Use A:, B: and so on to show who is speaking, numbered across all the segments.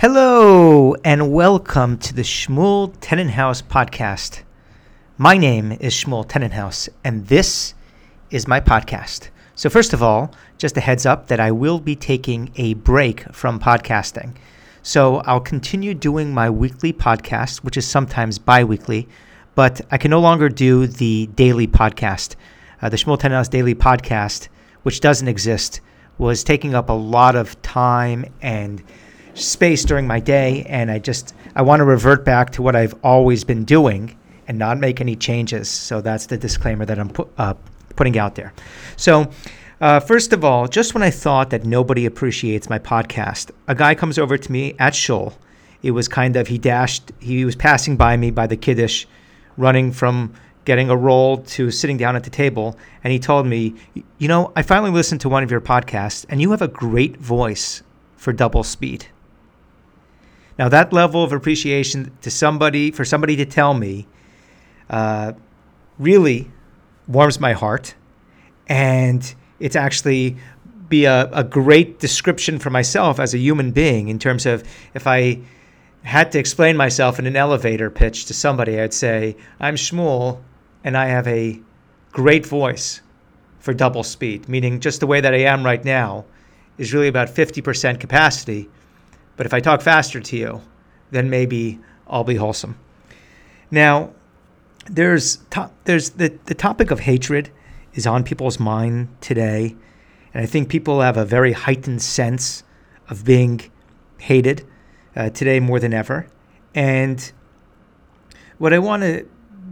A: Hello, and welcome to the Shmuel Tenenhaus podcast. My name is Shmuel Tenenhaus, and this is my podcast. So, first of all, just a heads up that I will be taking a break from podcasting. So, I'll continue doing my weekly podcast, which is sometimes bi weekly, but I can no longer do the daily podcast. Uh, the Shmuel Tenenhaus daily podcast, which doesn't exist, was taking up a lot of time and space during my day and I just I want to revert back to what I've always been doing and not make any changes. So that's the disclaimer that I'm put, uh, putting out there. So uh, first of all, just when I thought that nobody appreciates my podcast, a guy comes over to me at Shul. It was kind of he dashed. He was passing by me by the kiddush, running from getting a roll to sitting down at the table, and he told me, "You know, I finally listened to one of your podcasts, and you have a great voice for double speed." Now, that level of appreciation to somebody, for somebody to tell me, uh, really warms my heart. And it's actually be a, a great description for myself as a human being in terms of if I had to explain myself in an elevator pitch to somebody, I'd say, I'm Shmuel and I have a great voice for double speed, meaning just the way that I am right now is really about 50% capacity but if I talk faster to you, then maybe I'll be wholesome. Now, there's to- there's the, the topic of hatred is on people's mind today, and I think people have a very heightened sense of being hated uh, today more than ever. And what I want to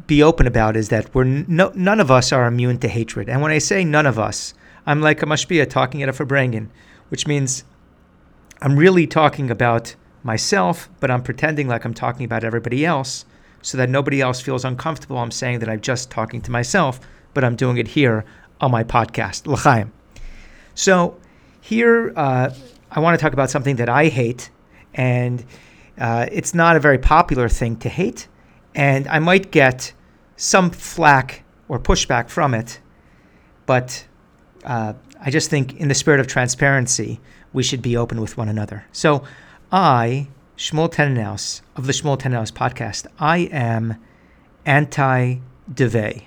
A: be open about is that we're no, none of us are immune to hatred. And when I say none of us, I'm like a mashpia talking at a Farbrengen, which means I'm really talking about myself, but I'm pretending like I'm talking about everybody else so that nobody else feels uncomfortable. I'm saying that I'm just talking to myself, but I'm doing it here on my podcast, L'chaim. So here, uh, I want to talk about something that I hate, and uh, it's not a very popular thing to hate, and I might get some flack or pushback from it, but uh, I just think, in the spirit of transparency, we should be open with one another. So, I, Shmuel Tenenhaus of the Shmuel Tenenhaus podcast, I am anti Duvet.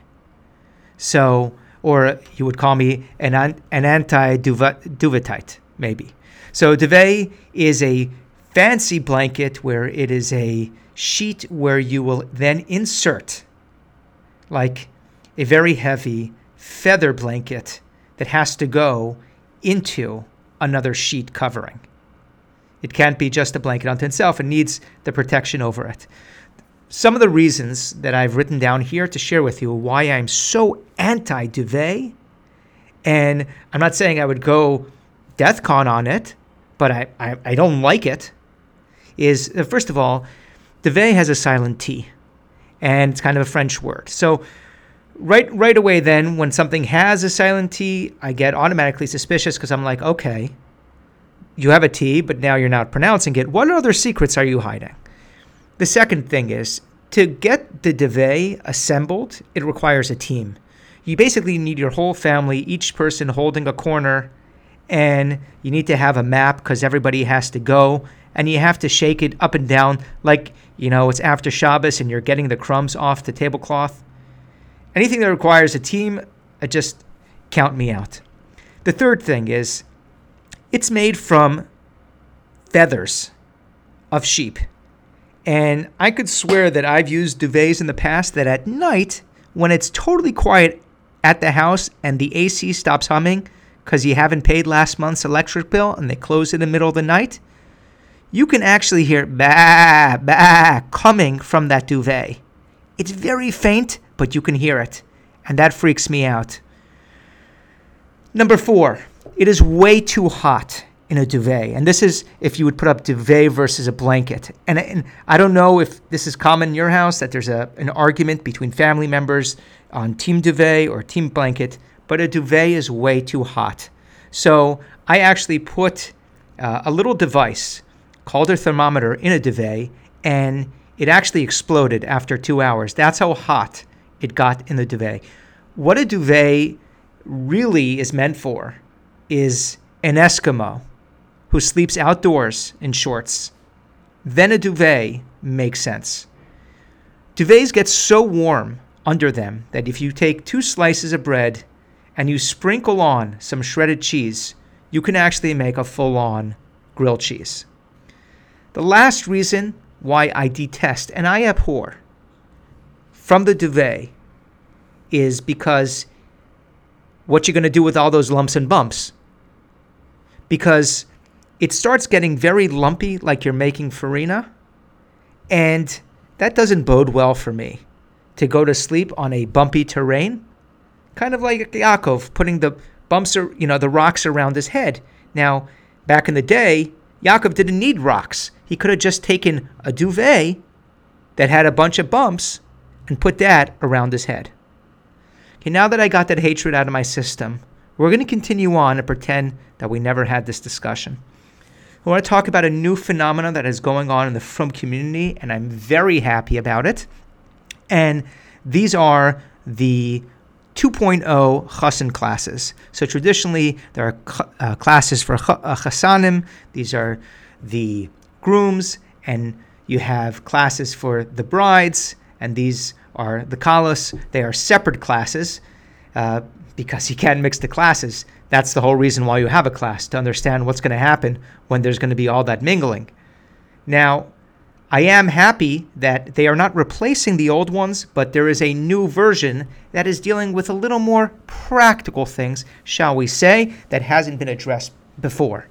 A: So, or you would call me an, an anti Duvetite, maybe. So, Duvet is a fancy blanket where it is a sheet where you will then insert like a very heavy feather blanket that has to go into another sheet covering. It can't be just a blanket unto itself, it needs the protection over it. Some of the reasons that I've written down here to share with you why I'm so anti duvet, and I'm not saying I would go DEFCON on it, but I, I, I don't like it, is uh, first of all, duvet has a silent T, and it's kind of a French word. So right right away then when something has a silent T, I get automatically suspicious because I'm like, okay, you have a T, but now you're not pronouncing it. What other secrets are you hiding? The second thing is to get the duvet assembled, it requires a team. You basically need your whole family, each person holding a corner, and you need to have a map because everybody has to go, and you have to shake it up and down like, you know, it's after Shabbos and you're getting the crumbs off the tablecloth. Anything that requires a team, uh, just count me out. The third thing is it's made from feathers of sheep. And I could swear that I've used duvets in the past that at night, when it's totally quiet at the house and the AC stops humming because you haven't paid last month's electric bill and they close in the middle of the night, you can actually hear bah, bah coming from that duvet. It's very faint, but you can hear it, and that freaks me out. Number four, it is way too hot in a duvet. And this is if you would put up duvet versus a blanket. And, and I don't know if this is common in your house that there's a, an argument between family members on team duvet or team blanket, but a duvet is way too hot. So I actually put uh, a little device called a thermometer in a duvet, and it actually exploded after two hours. That's how hot it got in the duvet. What a duvet really is meant for is an Eskimo who sleeps outdoors in shorts then a duvet makes sense. Duvets get so warm under them that if you take two slices of bread and you sprinkle on some shredded cheese, you can actually make a full on grilled cheese. The last reason why I detest and I abhor from the duvet is because what you're going to do with all those lumps and bumps. Because it starts getting very lumpy, like you're making farina, and that doesn't bode well for me to go to sleep on a bumpy terrain, kind of like Yaakov putting the bumps, or, you know, the rocks around his head. Now, back in the day, Yaakov didn't need rocks. He could have just taken a duvet that had a bunch of bumps and put that around his head. Okay, now that I got that hatred out of my system, we're going to continue on and pretend that we never had this discussion. I want to talk about a new phenomenon that is going on in the Frum community, and I'm very happy about it. And these are the 2.0 chassan classes. So traditionally, there are uh, classes for ch- uh, chassanim. These are the grooms, and you have classes for the brides, and these are the kalas. They are separate classes uh, because you can't mix the classes. That's the whole reason why you have a class to understand what's going to happen when there's going to be all that mingling. Now, I am happy that they are not replacing the old ones, but there is a new version that is dealing with a little more practical things, shall we say, that hasn't been addressed before.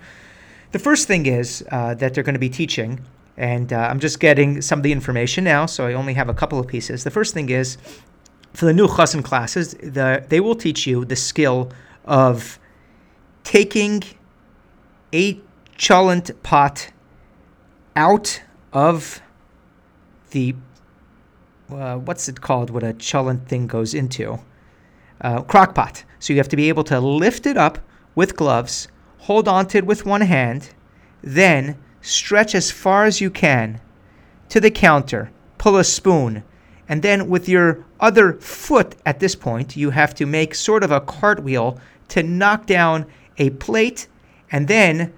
A: The first thing is uh, that they're going to be teaching and uh, I'm just getting some of the information now, so I only have a couple of pieces. The first thing is for the new chassan classes, the, they will teach you the skill of taking a cholent pot out of the uh, what's it called? What a cholent thing goes into uh, crock pot. So you have to be able to lift it up with gloves, hold onto it with one hand, then stretch as far as you can to the counter, pull a spoon, and then with your other foot at this point, you have to make sort of a cartwheel to knock down a plate, and then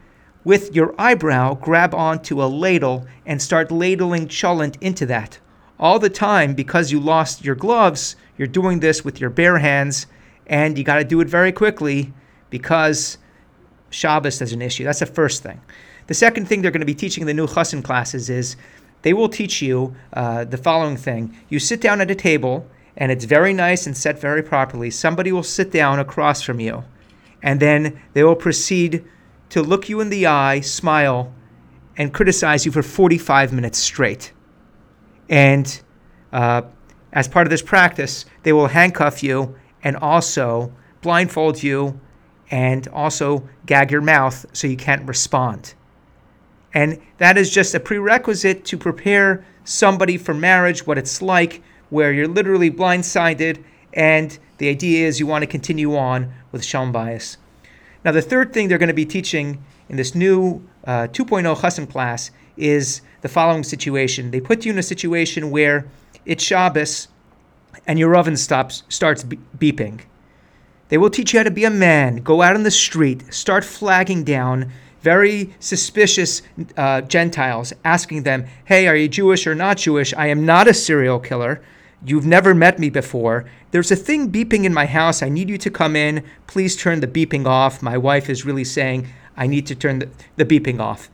A: with your eyebrow, grab onto a ladle and start ladling cholent into that. All the time, because you lost your gloves, you're doing this with your bare hands, and you got to do it very quickly because Shabbos as an issue. That's the first thing. The second thing they're going to be teaching in the new chassan classes is they will teach you uh, the following thing. You sit down at a table, and it's very nice and set very properly. Somebody will sit down across from you, and then they will proceed to look you in the eye, smile, and criticize you for 45 minutes straight. And uh, as part of this practice, they will handcuff you and also blindfold you and also gag your mouth so you can't respond. And that is just a prerequisite to prepare somebody for marriage, what it's like, where you're literally blindsided, and the idea is you want to continue on with shalom bayis. Now, the third thing they're going to be teaching in this new uh, 2.0 chassan class is the following situation. They put you in a situation where it's Shabbos and your oven stops starts beeping. They will teach you how to be a man, go out on the street, start flagging down very suspicious uh, Gentiles, asking them, Hey, are you Jewish or not Jewish? I am not a serial killer. You've never met me before. There's a thing beeping in my house. I need you to come in. Please turn the beeping off. My wife is really saying, I need to turn the, the beeping off.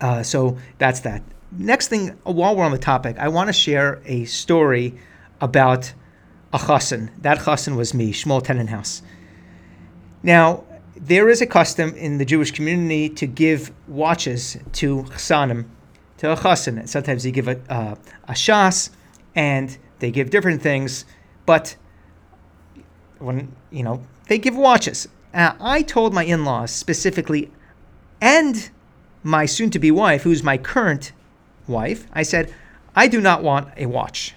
A: Uh, so that's that. Next thing, while we're on the topic, I want to share a story about a chassan. That chassan was me, Shmuel Tenenhaus. Now, there is a custom in the Jewish community to give watches to chassanim, to a chassan. Sometimes they give a, a shas, and they give different things, but when you know they give watches. Uh, I told my in-laws specifically, and my soon-to-be wife, who's my current wife, I said, I do not want a watch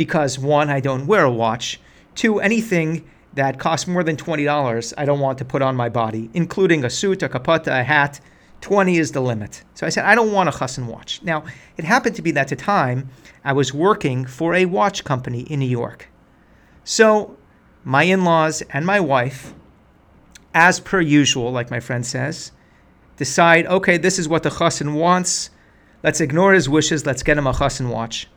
A: because one, I don't wear a watch. Two, anything that costs more than $20 I don't want to put on my body, including a suit, a kapata, a hat. 20 is the limit. So I said, I don't want a chassan watch. Now, it happened to be that at the time I was working for a watch company in New York. So my in laws and my wife, as per usual, like my friend says, decide okay, this is what the chassan wants. Let's ignore his wishes. Let's get him a chassan watch.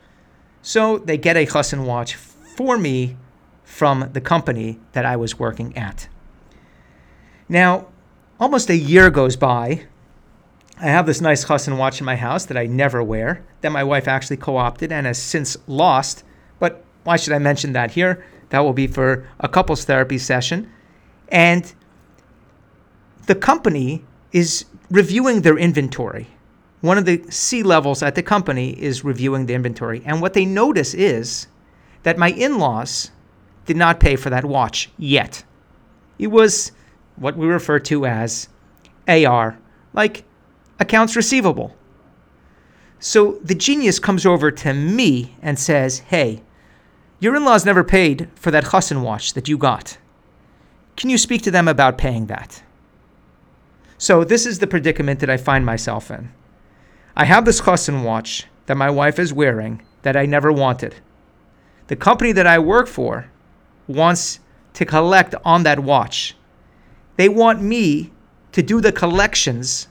A: So they get a chassan watch for me from the company that I was working at. Now, almost a year goes by. I have this nice chassan watch in my house that I never wear, that my wife actually co opted and has since lost. But why should I mention that here? That will be for a couples therapy session. And the company is reviewing their inventory. One of the C levels at the company is reviewing the inventory. And what they notice is that my in laws did not pay for that watch yet. It was what we refer to as AR, like accounts receivable. So the genius comes over to me and says, Hey, your in laws never paid for that chassan watch that you got. Can you speak to them about paying that? So this is the predicament that I find myself in. I have this chassan watch that my wife is wearing that I never wanted. The company that I work for wants to collect on that watch. They want me to do the collections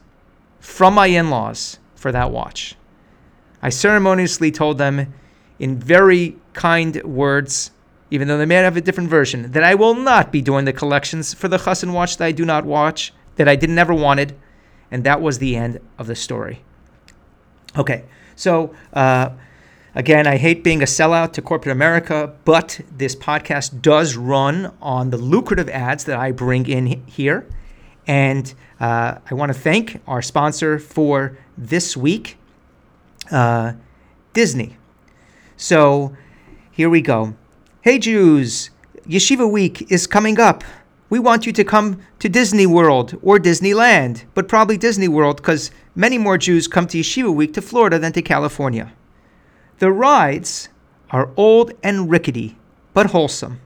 A: from my in laws for that watch. I ceremoniously told them in very kind words, even though they may have a different version, that I will not be doing the collections for the chassan watch that I do not watch, that I didn't ever wanted, and that was the end of the story. Okay, so uh, Again, I hate being a sellout to corporate America, but this podcast does run on the lucrative ads that I bring in here. And uh, I want to thank our sponsor for this week, uh, Disney. So here we go. Hey, Jews, Yeshiva Week is coming up. We want you to come to Disney World or Disneyland, but probably Disney World because many more Jews come to Yeshiva Week to Florida than to California. The rides are old and rickety, but wholesome.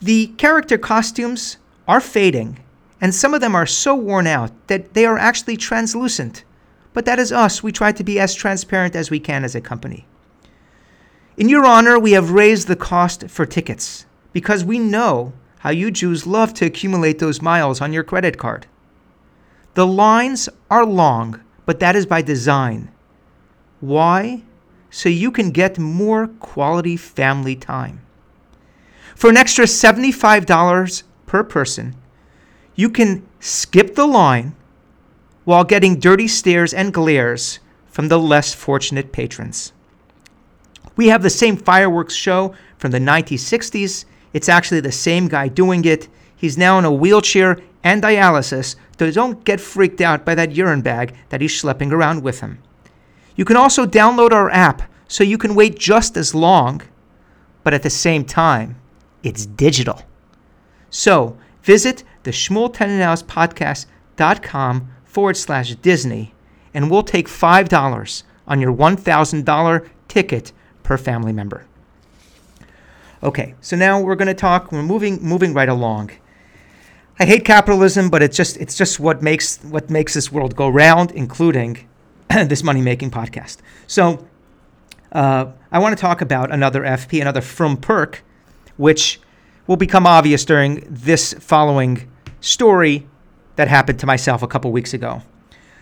A: The character costumes are fading, and some of them are so worn out that they are actually translucent. But that is us. We try to be as transparent as we can as a company. In your honor, we have raised the cost for tickets because we know how you Jews love to accumulate those miles on your credit card. The lines are long, but that is by design. Why? so you can get more quality family time. For an extra $75 per person, you can skip the line while getting dirty stares and glares from the less fortunate patrons. We have the same fireworks show from the 1960s. It's actually the same guy doing it. He's now in a wheelchair and dialysis, so don't get freaked out by that urine bag that he's schlepping around with him. You can also download our app so you can wait just as long, but at the same time, it's digital. So visit the podcast.com forward slash Disney, and we'll take $5 on your $1,000 ticket per family member. Okay, so now we're going to talk. We're moving moving right along. I hate capitalism, but it's just it's just what makes what makes this world go round, including this money making podcast. So uh, I want to talk about another FP, another frum perk, which will become obvious during this following story that happened to myself a couple weeks ago.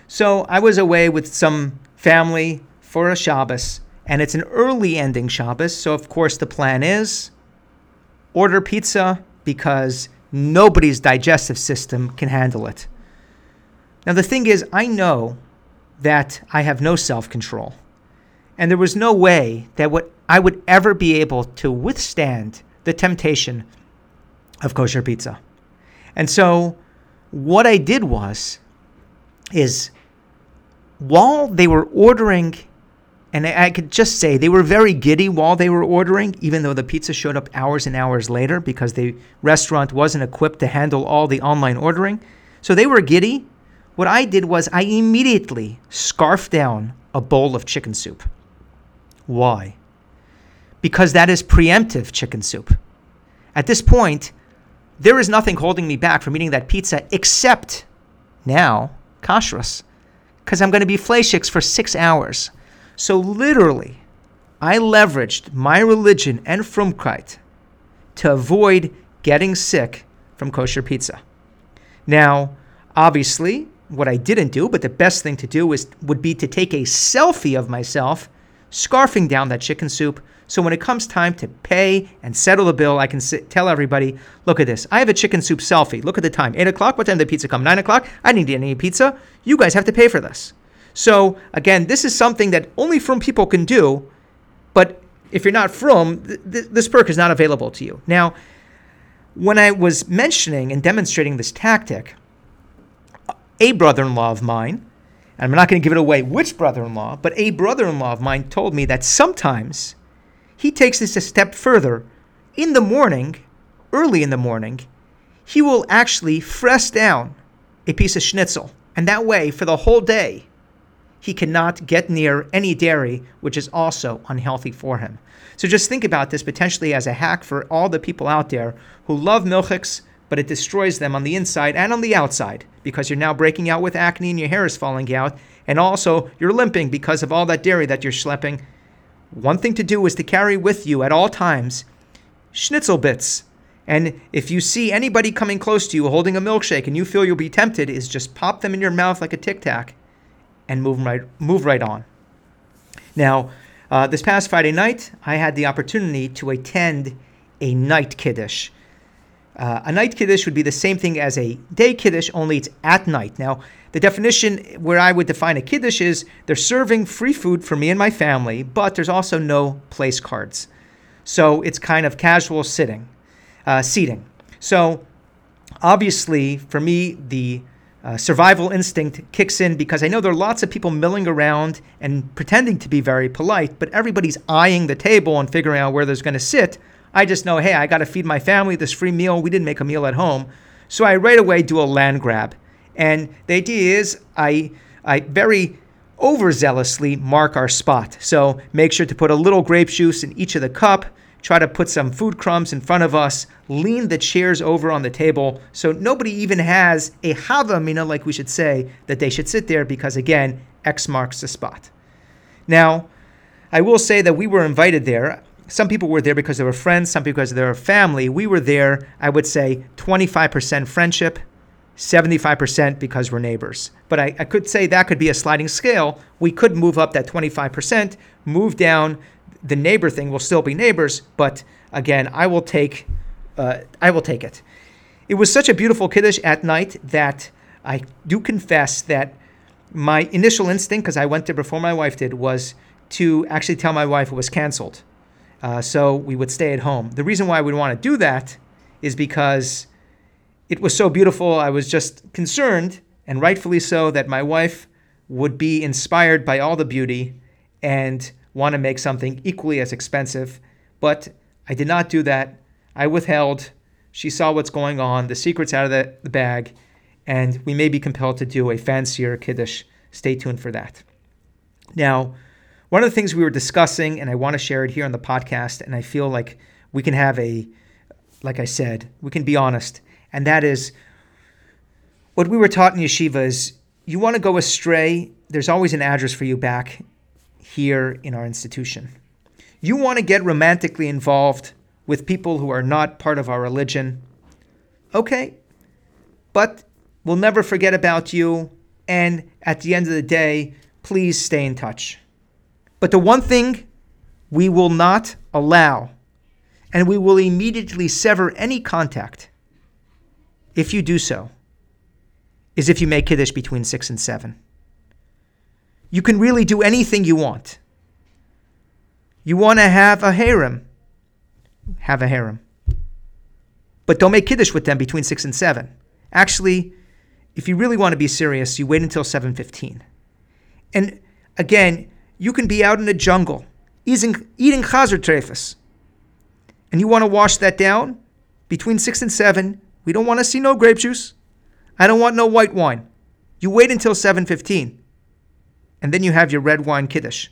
A: So I was away with some family for a Shabbos, and it's an early ending Shabbos. So, of course, the plan is order pizza because nobody's digestive system can handle it. Now, the thing is, I know that I have no self control. And there was no way that what I would ever be able to withstand the temptation of kosher pizza. And so what I did was is while they were ordering and I could just say they were very giddy while they were ordering, even though the pizza showed up hours and hours later because the restaurant wasn't equipped to handle all the online ordering. So they were giddy. What I did was I immediately scarfed down a bowl of chicken soup. Why? Because that is preemptive chicken soup. At this point, there is nothing holding me back from eating that pizza except now kashrus, because I'm going to be fleischiks for six hours. So literally, I leveraged my religion and frumkeit to avoid getting sick from kosher pizza. Now, obviously, what I didn't do, but the best thing to do is would be to take a selfie of myself scarfing down that chicken soup. So when it comes time to pay and settle the bill, I can sit, tell everybody, look at this. I have a chicken soup selfie. Look at the time. 8 o'clock. What time did the pizza come? 9 o'clock. I didn't eat any pizza. You guys have to pay for this. So again, this is something that only frum people can do. But if you're not frum, th- th- this perk is not available to you. Now, when I was mentioning and demonstrating this tactic, a brother in law of mine, and I'm not going to give it away which brother in law, but a brother in law of mine told me that sometimes he takes this a step further. In the morning, early in the morning, he will actually press down a piece of schnitzel. And that way, for the whole day, he cannot get near any dairy, which is also unhealthy for him. So just think about this potentially as a hack for all the people out there who love milchiks, but it destroys them on the inside and on the outside because you're now breaking out with acne and your hair is falling out, and also you're limping because of all that dairy that you're schlepping. One thing to do is to carry with you at all times schnitzel bits. And if you see anybody coming close to you holding a milkshake and you feel you'll be tempted, is just pop them in your mouth like a tic tac and move right move right on. Now, uh, this past Friday night, I had the opportunity to attend a night kiddush. Uh, a night kiddush would be the same thing as a day kiddush, only it's at night. Now, the definition where I would define a kiddush is they're serving free food for me and my family, but there's also no place cards. So it's kind of casual sitting, uh, seating. So obviously, for me, the uh, survival instinct kicks in because I know there are lots of people milling around and pretending to be very polite, but everybody's eyeing the table and figuring out where they're going to sit. I just know, hey, I got to feed my family this free meal. We didn't make a meal at home. So I right away do a land grab. And the idea is I, I very overzealously mark our spot. So make sure to put a little grape juice in each of the cup try to put some food crumbs in front of us, lean the chairs over on the table so nobody even has a hava amina, like we should say, that they should sit there because, again, X marks the spot. Now, I will say that we were invited there. Some people were there because they were friends, some because they were family. We were there, I would say, 25% friendship, 75% because we're neighbors. But I, I, could say that could be a sliding scale. We could move up that 25%, move down the neighbor thing will still be neighbors, but again, I will take, uh, I will take it. It was such a beautiful kiddush at night that I do confess that my initial instinct, because I went there before my wife did, was to actually tell my wife it was canceled. Uh, so we would stay at home. The reason why we'd want to do that is because it was so beautiful. I was just concerned, and rightfully so, that my wife would be inspired by all the beauty and want to make something equally as expensive, but I did not do that. I withheld. She saw what's going on, the secret's out of the, the bag, and we may be compelled to do a fancier Kiddush. Stay tuned for that. Now, one of the things we were discussing, and I want to share it here on the podcast, and I feel like we can have a, like I said, we can be honest, and that is what we were taught in yeshiva is you want to go astray, there's always an address for you back here in our institution. You want to get romantically involved with people who are not part of our religion. Okay, but we'll never forget about you. And at the end of the day, please stay in touch. But the one thing we will not allow, and we will immediately sever any contact if you do so, is if you make Kiddush between six and seven. You can really do anything you want. You want to have a harem, have a harem. But don't make kiddush with them between 6 and 7. Actually, if you really want to be serious, you wait until 7:15. And again, you can be out in the jungle eating eating chazer trefus. And you want to wash that down between 6 and 7. We don't want to see no grape juice. I don't want no white wine. You wait until 7:15 and then you have your red wine kiddush.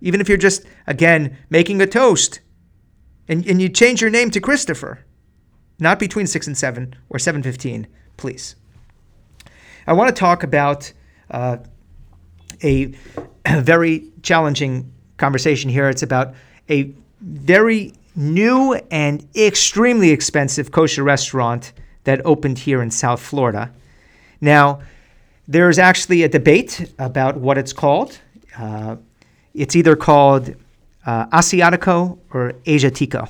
A: Even if you're just, again, making a toast, and, and you change your name to Christopher, not between 6 and 7 or 7.15, please. I want to talk about uh, a, a very challenging conversation here. It's about a very new and extremely expensive kosher restaurant that opened here in South Florida. Now, There's actually a debate about what it's called. Uh, it's either called uh, Asiatico or Asiatico.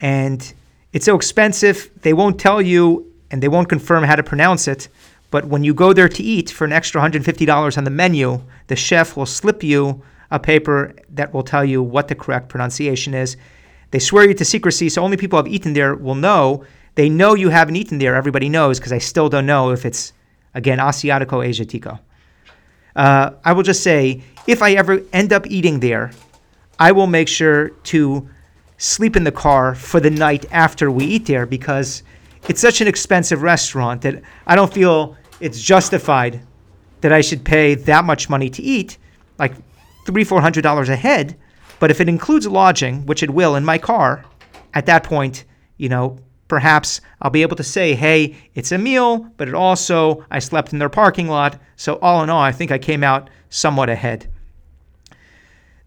A: And it's so expensive, they won't tell you and they won't confirm how to pronounce it. But when you go there to eat for an extra $150 on the menu, the chef will slip you a paper that will tell you what the correct pronunciation is. They swear you to secrecy, so only people who have eaten there will know. They know you haven't eaten there. Everybody knows because I still don't know if it's, again, Asiatico Asiatico. Uh, I will just say, if I ever end up eating there, I will make sure to sleep in the car for the night after we eat there because it's such an expensive restaurant that I don't feel it's justified that I should pay that much money to eat, like three, four hundred dollars a head. But if it includes lodging, which it will in my car, at that point, you know, perhaps I'll be able to say, hey, it's a meal, but it also, I slept in their parking lot. So, all in all, I think I came out somewhat ahead.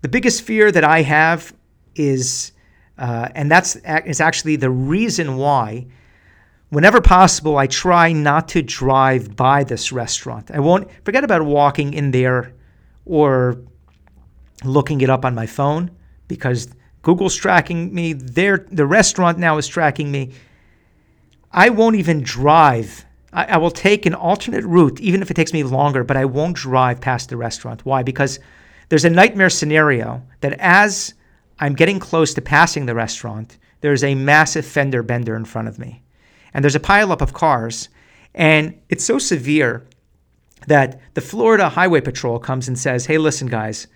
A: The biggest fear that I have is, uh, and that's is actually the reason why whenever possible, I try not to drive by this restaurant. I won't forget about walking in there or looking it up on my phone because Google's tracking me. There, the restaurant now is tracking me. I won't even drive. I, I will take an alternate route, even if it takes me longer, but I won't drive past the restaurant. Why? Because there's a nightmare scenario that as I'm getting close to passing the restaurant, there's a massive fender bender in front of me and there's a pileup of cars, and it's so severe that the Florida Highway Patrol comes and says, "Hey, listen, guys,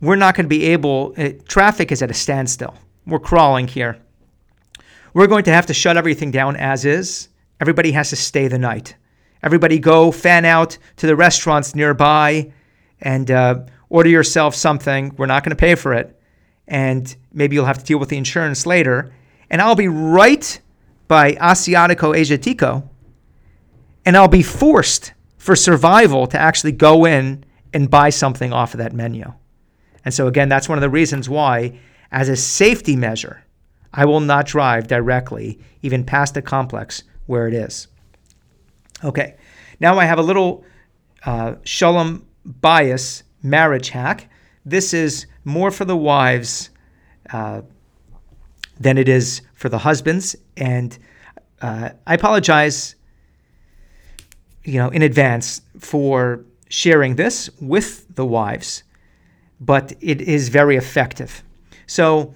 A: we're not going to be able. Uh, traffic is at a standstill. We're crawling here. We're going to have to shut everything down as is. Everybody has to stay the night. Everybody go fan out to the restaurants nearby and uh, order yourself something. We're not going to pay for it, and maybe you'll have to deal with the insurance later. And I'll be right by Asiatico Asiatico, and I'll be forced for survival to actually go in and buy something off of that menu. And so, again, that's one of the reasons why, as a safety measure, I will not drive directly even past the complex where it is. Okay, now I have a little uh, Shalom Bayis marriage hack. This is more for the wives. Uh, than it is for the husbands. And uh, I apologize, you know, in advance for sharing this with the wives, but it is very effective. So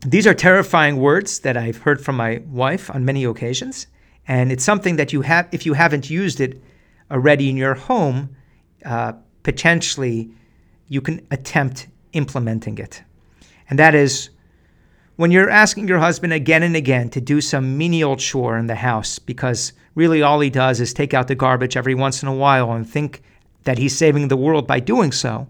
A: these are terrifying words that I've heard from my wife on many occasions, and it's something that you have if you haven't used it already in your home, uh, potentially you can attempt implementing it, and that is when you're asking your husband again and again to do some menial chore in the house because really all he does is take out the garbage every once in a while and think that he's saving the world by doing so,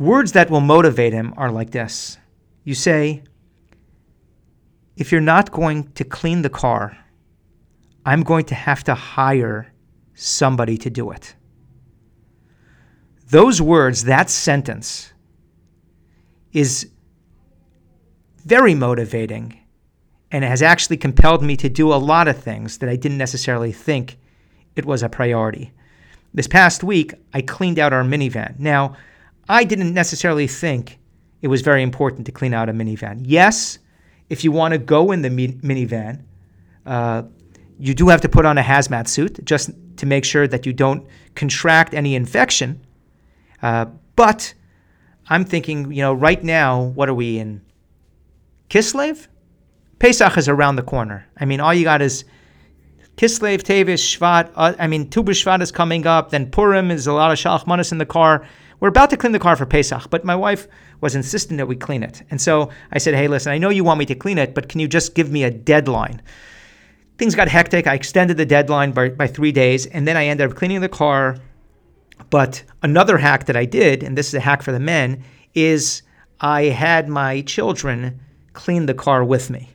A: words that will motivate him are like this. You say, if you're not going to clean the car, I'm going to have to hire somebody to do it. Those words, that sentence, is very motivating and it has actually compelled me to do a lot of things that I didn't necessarily think it was a priority. This past week, I cleaned out our minivan. Now, I didn't necessarily think it was very important to clean out a minivan. Yes, if you want to go in the mi- minivan, uh, you do have to put on a hazmat suit just to make sure that you don't contract any infection. Uh, but I'm thinking, you know, right now, what are we in Kislev? Pesach is around the corner. I mean, all you got is Kislev, Teves, Shvat. Uh, I mean, Tu B'Shvat is coming up. Then Purim is a lot of Shalach in the car. We're about to clean the car for Pesach, but my wife was insistent that we clean it. And so I said, hey, listen, I know you want me to clean it, but can you just give me a deadline? Things got hectic. I extended the deadline by, by three days, and then I ended up cleaning the car. But another hack that I did, and this is a hack for the men, is I had my children clean the car with me.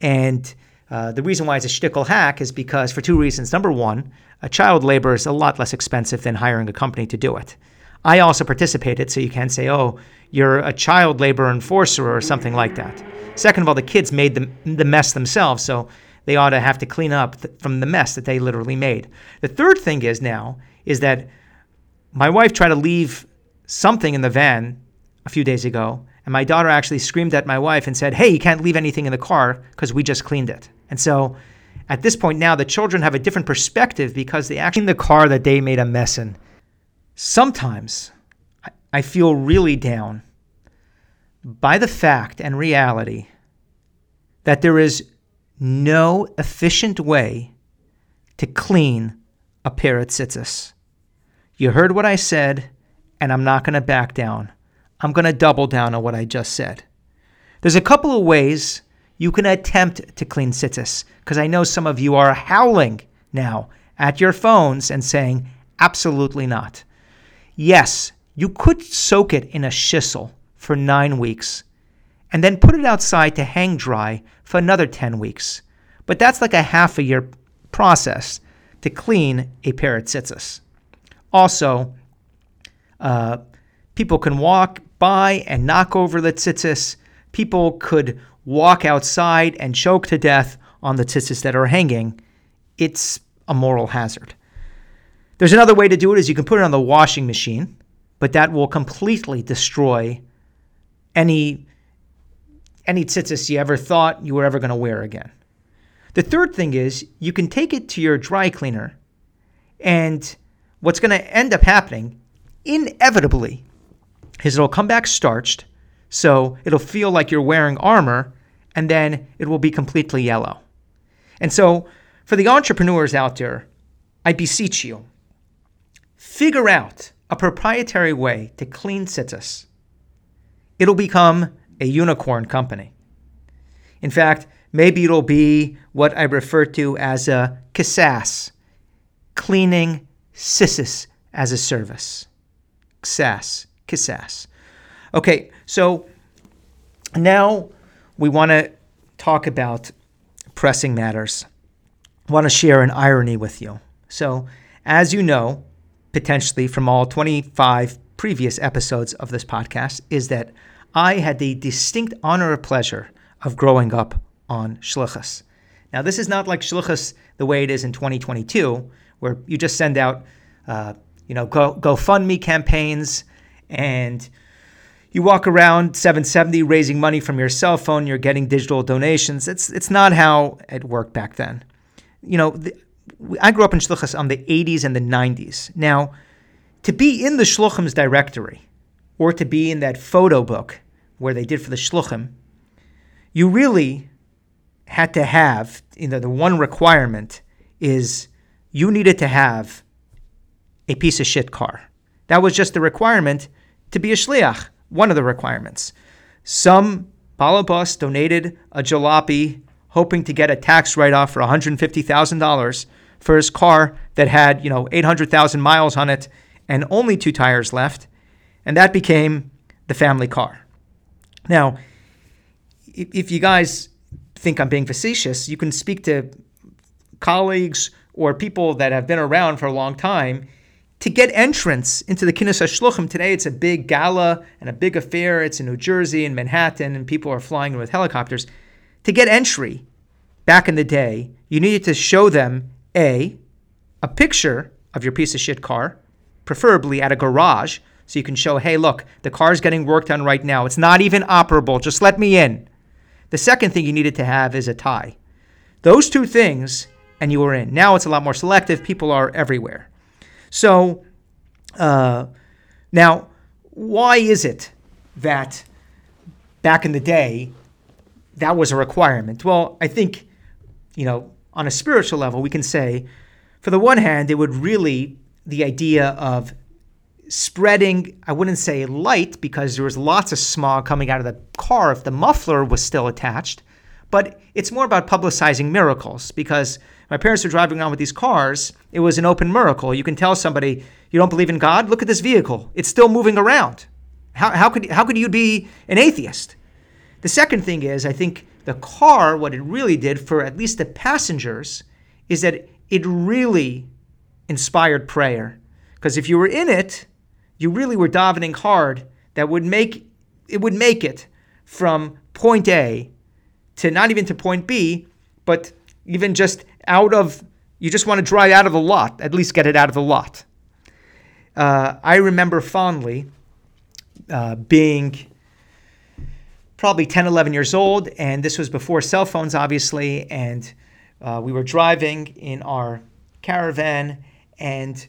A: And uh, the reason why it's a shtickle hack is because for two reasons. Number one, a child labor is a lot less expensive than hiring a company to do it. I also participated, so you can't say, oh, you're a child labor enforcer or something like that. Second of all, the kids made the, the mess themselves, so they ought to have to clean up th- from the mess that they literally made. The third thing is now is that my wife tried to leave something in the van a few days ago, and my daughter actually screamed at my wife and said, "Hey, you can't leave anything in the car because we just cleaned it." And so at this point now, the children have a different perspective because they actually in the car that they made a mess in. Sometimes I feel really down by the fact and reality that there is no efficient way to clean a pair of tzitzis. You heard what I said, and I'm not going to back down. I'm going to double down on what I just said. There's a couple of ways you can attempt to clean tzitzis, because I know some of you are howling now at your phones and saying, absolutely not. Yes, you could soak it in a shissel for nine weeks and then put it outside to hang dry for another 10 weeks. But that's like a half a year process to clean a tzitzis. Also, uh, people can walk by and knock over the tzitzis. People could walk outside and choke to death on the tzitzis that are hanging. It's a moral hazard. There's another way to do it is you can put it on the washing machine, but that will completely destroy any any tzitzis you ever thought you were ever going to wear again. The third thing is you can take it to your dry cleaner, and what's going to end up happening, inevitably, is it'll come back starched, so it'll feel like you're wearing armor, and then it will be completely yellow. And so, for the entrepreneurs out there, I beseech you, figure out a proprietary way to clean tzitzis. It'll become a unicorn company. In fact, maybe it'll be what I refer to as a KSAS, cleaning tzitzis as a service. KSAS, KSAS. Okay, so now we want to talk about pressing matters. I want to share an irony with you. So, as you know, potentially from all 25 previous episodes of this podcast, is that I had the distinct honor or pleasure of growing up on Shlichus. Now, this is not like Shlichus the way it is in 2022, where you just send out, uh, you know, Go, GoFundMe campaigns and you walk around 770 raising money from your cell phone, you're getting digital donations. It's, it's not how it worked back then. You know, the, I grew up in Shlichus on the 80s and the 90s. Now, to be in the Shluchim's directory, or to be in that photo book where they did for the shluchim, you really had to have, you know, the one requirement is you needed to have a piece of shit car. That was just the requirement to be a shliach, one of the requirements. Some balabas donated a jalopy hoping to get a tax write-off for $150,000 for his car that had, you know, 800,000 miles on it and only two tires left and that became the family car. Now, if you guys think I'm being facetious, you can speak to colleagues or people that have been around for a long time to get entrance into the Kinus HaShluchim. Today it's a big gala and a big affair. It's in New Jersey and Manhattan, and people are flying in with helicopters. To get entry back in the day, you needed to show them A, a picture of your piece of shit car, preferably at a garage, so you can show, hey, look, the car's getting worked on right now. It's not even operable. Just let me in. The second thing you needed to have is a tie. Those two things, and you were in. Now it's a lot more selective. People are everywhere. So, uh, now, why is it that back in the day that was a requirement? Well, I think, you know, on a spiritual level, we can say, for the one hand, it would really the idea of spreading, I wouldn't say light because there was lots of smog coming out of the car if the muffler was still attached, but it's more about publicizing miracles because my parents were driving around with these cars. It was an open miracle. You can tell somebody, you don't believe in God? Look at this vehicle. It's still moving around. How, how, could, how could you be an atheist? The second thing is, I think the car, what it really did for at least the passengers, is that it really inspired prayer. Because if you were in it, you really were davening hard that would make it would make it from point A to not even to point B, but even just out of, you just want to drive out of the lot, at least get it out of the lot. Uh, I remember fondly uh, being probably 10, 11 years old, and this was before cell phones, obviously, and uh, we were driving in our caravan, and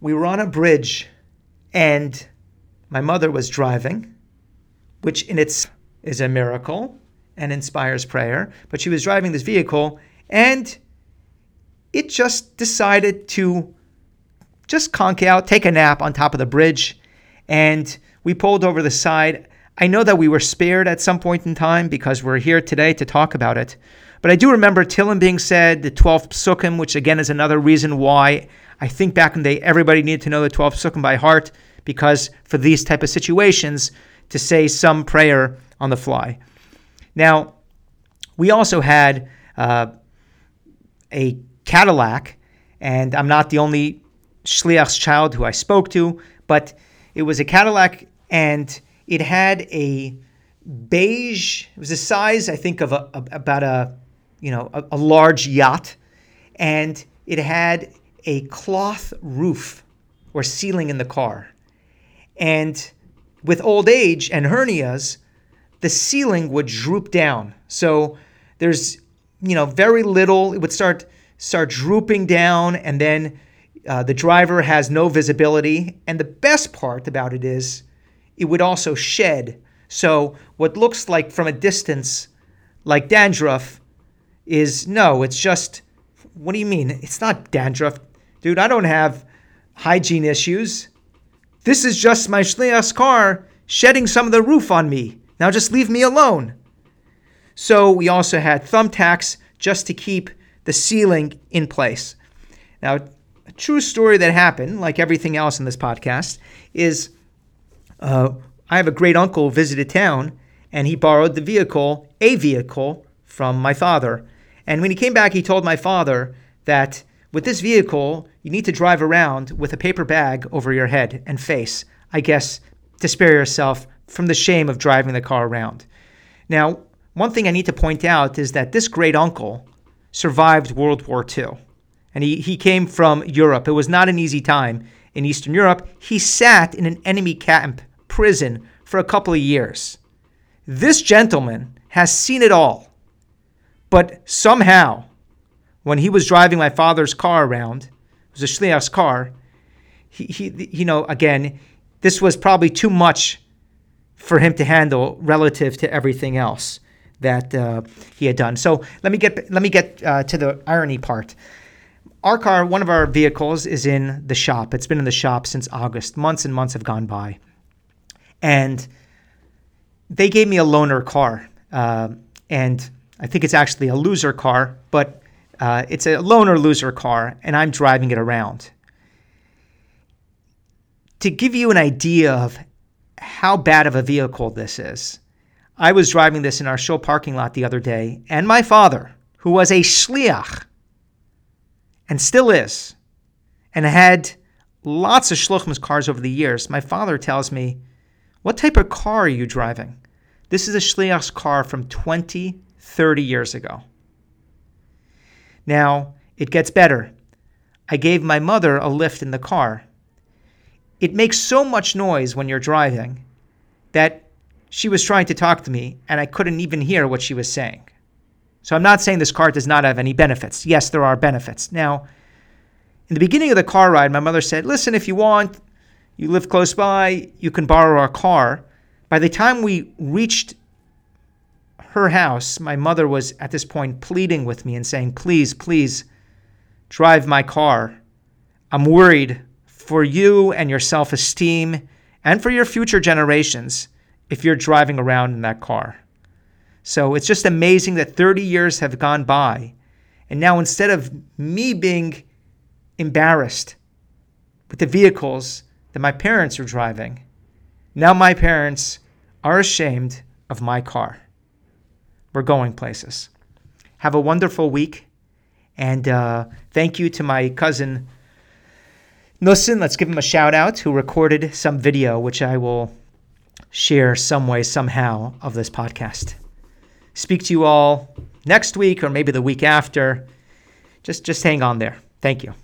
A: we were on a bridge, and my mother was driving, which in its is a miracle and inspires prayer. But she was driving this vehicle, and it just decided to just conk out, take a nap on top of the bridge, and we pulled over the side. I know that we were spared at some point in time because we're here today to talk about it. But I do remember Tillim being said, the 12th Psukkim, which again is another reason why I think back in the day everybody needed to know the 12th Psukkim by heart because for these type of situations to say some prayer on the fly. Now, we also had uh, a Cadillac, and I'm not the only Shliach's child who I spoke to, but it was a Cadillac and it had a beige, it was the size, I think, of a, a, about a you know, a, a large yacht, and it had a cloth roof or ceiling in the car. And with old age and hernias, the ceiling would droop down. So there's, you know, very little. It would start start drooping down, and then uh, the driver has no visibility. And the best part about it is, it would also shed. So what looks like from a distance, like dandruff, is no, it's just, what do you mean? It's not dandruff. Dude, I don't have hygiene issues. This is just my shliach's car shedding some of the roof on me. Now just leave me alone. So we also had thumbtacks just to keep the ceiling in place. Now, a true story that happened, like everything else in this podcast, is uh, I have a great uncle visited town and he borrowed the vehicle, a vehicle, from my father. And when he came back, he told my father that with this vehicle, you need to drive around with a paper bag over your head and face, I guess, to spare yourself from the shame of driving the car around. Now, one thing I need to point out is that this great uncle survived World War II. And he, he came from Europe. It was not an easy time in Eastern Europe. He sat in an enemy camp prison for a couple of years. This gentleman has seen it all. But somehow, when he was driving my father's car around, it was a shliach's car, he, he, you know, again, this was probably too much for him to handle relative to everything else that uh, he had done. So let me get let me get uh, to the irony part. Our car, one of our vehicles, is in the shop. It's been in the shop since August. Months and months have gone by, and they gave me a loaner car, uh, and I think it's actually a loser car, but uh, it's a loaner loser car, and I'm driving it around. To give you an idea of how bad of a vehicle this is, I was driving this in our shul parking lot the other day, and my father, who was a shliach, and still is, and had lots of shluchim's cars over the years, my father tells me, "What type of car are you driving?" This is a shliach's car from 20 30 years ago. Now, it gets better. I gave my mother a lift in the car. It makes so much noise when you're driving that she was trying to talk to me and I couldn't even hear what she was saying. So I'm not saying this car does not have any benefits. Yes, there are benefits. Now, in the beginning of the car ride, my mother said, Listen, if you want, you live close by, you can borrow our car. By the time we reached her house, my mother was at this point pleading with me and saying, Please, please drive my car. I'm worried for you and your self esteem and for your future generations if you're driving around in that car. So it's just amazing that 30 years have gone by. And now instead of me being embarrassed with the vehicles that my parents are driving, now my parents are ashamed of my car. We're going places. Have a wonderful week. And uh, thank you to my cousin Nussin. Let's give him a shout out who recorded some video, which I will share some way, somehow, of this podcast. Speak to you all next week or maybe the week after.
B: just just hang on there. Thank you.